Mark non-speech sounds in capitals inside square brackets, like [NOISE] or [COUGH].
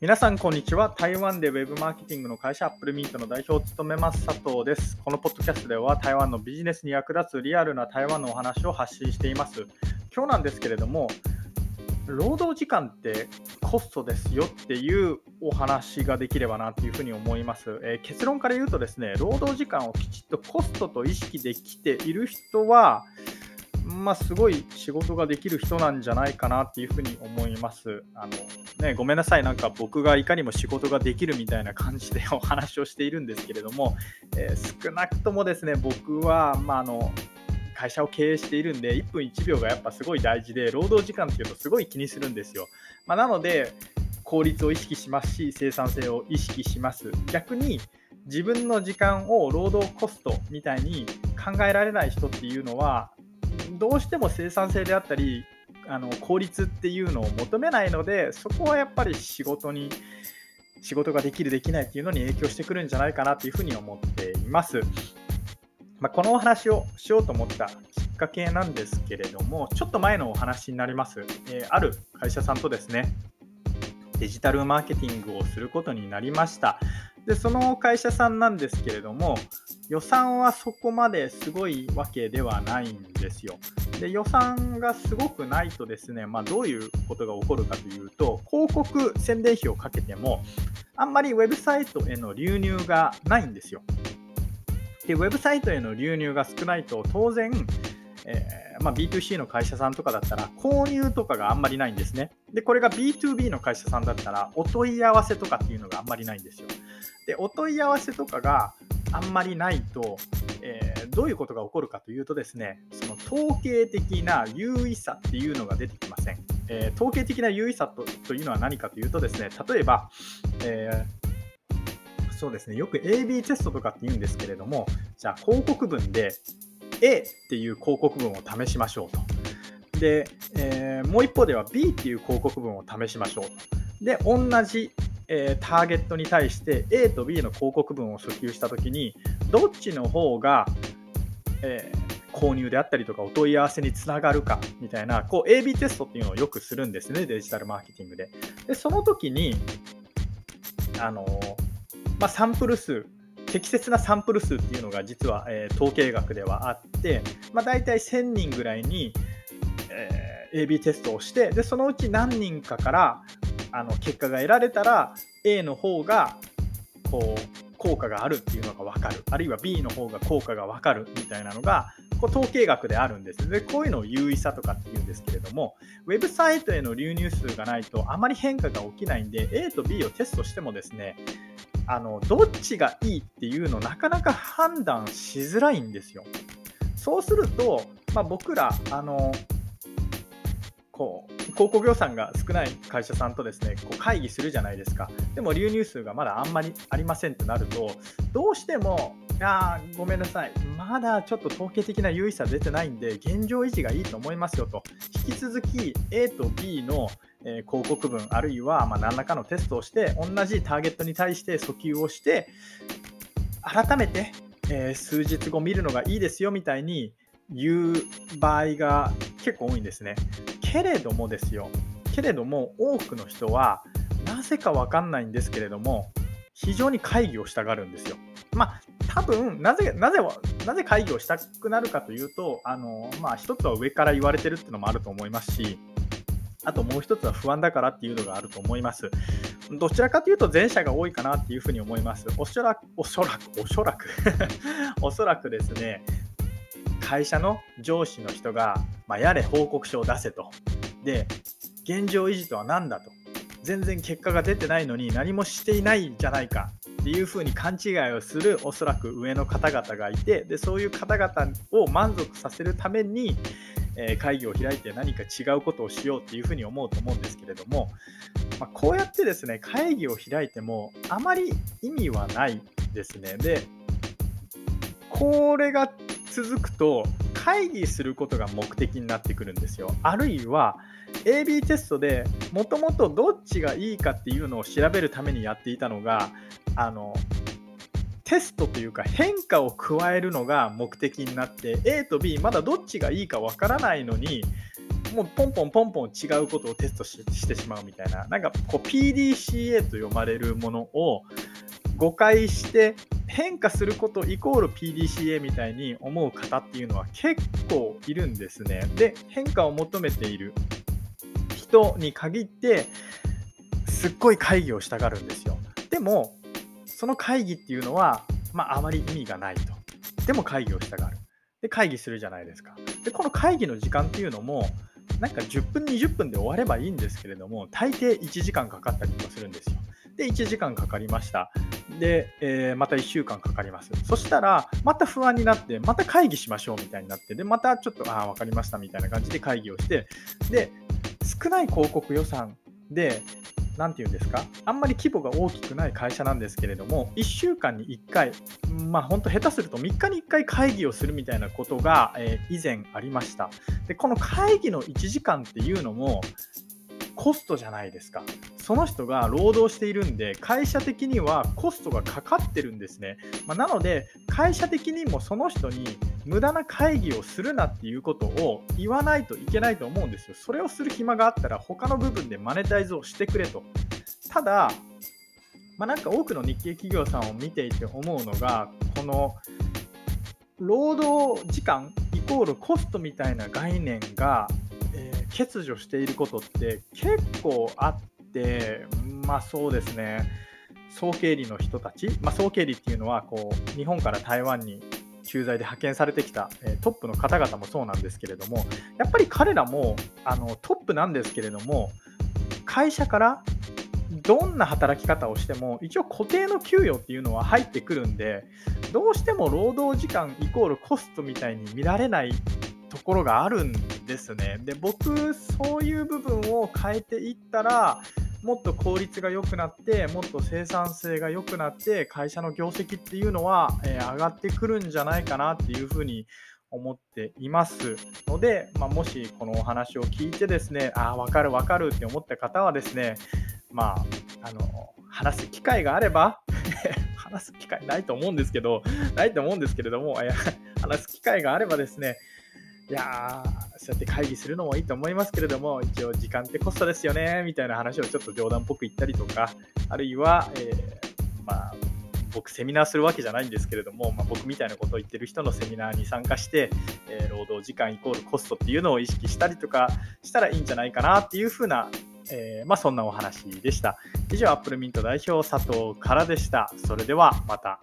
皆さん、こんにちは。台湾でウェブマーケティングの会社、 applemint の代表を務めます佐藤です。このポッドキャストでは、台湾のビジネスに役立つリアルな台湾のお話を発信しています。今日なんですけれども、労働時間ってコストですよっていうお話ができればなというふうに思います、えー、結論から言うとですね、労働時間をきちっとコストと意識できている人は、まあ、すごい仕事ができる人なんじゃないかなっていうふうに思います。あのね、ごめんなさい、なんか僕がいかにも仕事ができるみたいな感じでお話をしているんですけれども、えー、少なくともですね、僕は、まあ、あの会社を経営しているんで、1分1秒がやっぱすごい大事で、労働時間っていうとすごい気にするんですよ。まあ、なので、効率を意識しますし、生産性を意識します。逆に、自分の時間を労働コストみたいに考えられない人っていうのはどうしても生産性であったりあの効率っていうのを求めないのでそこはやっぱり仕事に仕事ができるできないっていうのに影響してくるんじゃないかなというふうに思っています。まあ、このお話をしようと思ったきっかけなんですけれどもちょっと前のお話になります、えー、ある会社さんとですねデジタルマーケティングをすることになりました。でその会社さんなんですけれども予算はそこまですごいわけではないんですよ。で予算がすごくないとですね、まあ、どういうことが起こるかというと広告宣伝費をかけてもあんまりウェブサイトへの流入がないんですよ。でウェブサイトへの流入が少ないと当然、えー、まあ、B2C の会社さんとかだったら購入とかがあんまりないんですね。でこれが B2B の会社さんだったらお問い合わせとかっていうのがあんまりないんですよ。で、お問い合わせとかがあんまりないと、えー、どういうことが起こるかというとですね、その統計的な優位さっていうのが出てきません。えー、統計的な優位さとというのは何かというとですね、例えば、えー、そうですね、よく AB テストとかって言うんですけれども、じゃあ広告文で A っていう広告文を試しましょうと。で、えー、もう一方では B っていう広告文を試しましょうと。で、同じえー、ターゲットに対して A と B の広告文を訴求したときにどっちの方が、えー、購入であったりとかお問い合わせにつながるかみたいなこう AB テストっていうのをよくするんですねデジタルマーケティングで。でその時にあのまあ、サンプル数適切なサンプル数っていうのが実は、えー、統計学ではあって、まあ、大体1000人ぐらいに、えー、AB テストをしてでそのうち何人かからあの結果が得られたら A の方がこう効果があるっていうのが分かる。あるいは B の方が効果が分かるみたいなのがこう統計学であるんです。でこういうのを優位さとかっていうんですけれどもウェブサイトへの流入数がないとあまり変化が起きないんで A と B をテストしてもですねあのどっちがいいっていうのなかなか判断しづらいんですよ。そうすると、まあ、僕らあのこう広告予算が少ない会社さんとですねこう会議するじゃないですか。でも流入数がまだあんまりありませんとなるとどうしてもいやごめんなさい。まだちょっと統計的な優位さ出てないんで現状維持がいいと思いますよと。引き続き A と B のえ広告文あるいはま何らかのテストをして同じターゲットに対して訴求をして改めて、え数日後見るのがいいですよみたいに言う場合が結構多いんですね。けれどもですよ、けれども多くの人はなぜか分かんないんですけれども、非常に会議をしたがるんですよ。まあ、多分なぜなぜなぜ会議をしたくなるかというと、あのまあ、一つは上から言われてるっていうのもあると思いますし、あともう一つは不安だからっていうのがあると思います。どちらかというと前者が多いかなっていうふうに思います。おそらく、おそらく、おそらく [LAUGHS] おそらくですね、会社の上司の人が、まあ、やれ報告書を出せと。で、現状維持とは何だと。全然結果が出てないのに何もしていないじゃないかっていうふうに勘違いをするおそらく上の方々がいてでそういう方々を満足させるために、え、会議を開いて何か違うことをしようっていうふうに思うと思うんですけれども、まあ、こうやってですね会議を開いてもあまり意味はないですねでこれが続くと会議することが目的になってくるんですよ。あるいは AB テストでもともとどっちがいいかっていうのを調べるためにやっていたのがあのテストというか変化を加えるのが目的になって A と B まだどっちがいいかわからないのにもうポンポンポンポン違うことをテストしてしまうみたいな、なんかこう PDCA と呼ばれるものを誤解して変化することイコール PDCA みたいに思う方っていうのは結構いるんですね。で、変化を求めている人に限ってすっごい会議をしたがるんですよ。でも、その会議っていうのは、まあ、あまり意味がないと。でも会議をしたがる。で、会議するじゃないですか。で、この会議の時間っていうのも、なんか10分、20分で終わればいいんですけれども、大抵1時間かかったりとかするんですよ。で、1時間かかりました。で、えー、また1週間かかります。そしたら、また不安になって、また会議しましょうみたいになって、で、またちょっと、ああ、分かりましたみたいな感じで会議をして、で、少ない広告予算で、何て言うんですか、あんまり規模が大きくない会社なんですけれども、1週間に1回、まあ本当下手すると3日に1回会議をするみたいなことが、えー、以前ありました。で、この会議の1時間っていうのも、コストじゃないですか。その人が労働しているんで、会社的にはコストがかかってるんですね。まあ、なので、会社的にもその人に無駄な会議をするなっていうことを言わないといけないと思うんですよ。それをする暇があったら、他の部分でマネタイズをしてくれと。ただ、まあ、なんか多くの日系企業さんを見ていて思うのが、この労働時間イコールコストみたいな概念がえ欠如していることって結構あって、まあそうですね、総経理の人たち、まあ、総経理っていうのはこう日本から台湾に駐在で派遣されてきた、えトップの方々もそうなんですけれども、やっぱり彼らもあのトップなんですけれども、会社からどんな働き方をしても一応固定の給与っていうのは入ってくるんでどうしても労働時間イコールコストみたいに見られないところがあるんですね。で、僕、そういう部分を変えていったら、もっと効率が良くなって、もっと生産性が良くなって、会社の業績っていうのは、えー、上がってくるんじゃないかなっていうふうに思っていますので、まあ、もしこのお話を聞いてですね、ああ、わかるわかるって思った方はですね、まあ、あの、話す機会があれば [LAUGHS] 話す機会ないと思うんですけど、ないと思うんですけれども、話す機会があればですね、いやー、そうやって会議するのもいいと思いますけれども、一応時間ってコストですよね、みたいな話をちょっと冗談っぽく言ったりとか、あるいは、えー、まあ、僕セミナーするわけじゃないんですけれども、まあ、僕みたいなことを言ってる人のセミナーに参加して、えー、労働時間イコールコストっていうのを意識したりとかしたらいいんじゃないかなっていうふうな、えー、まあ、そんなお話でした。以上、アップルミント代表佐藤からでした。それではまた。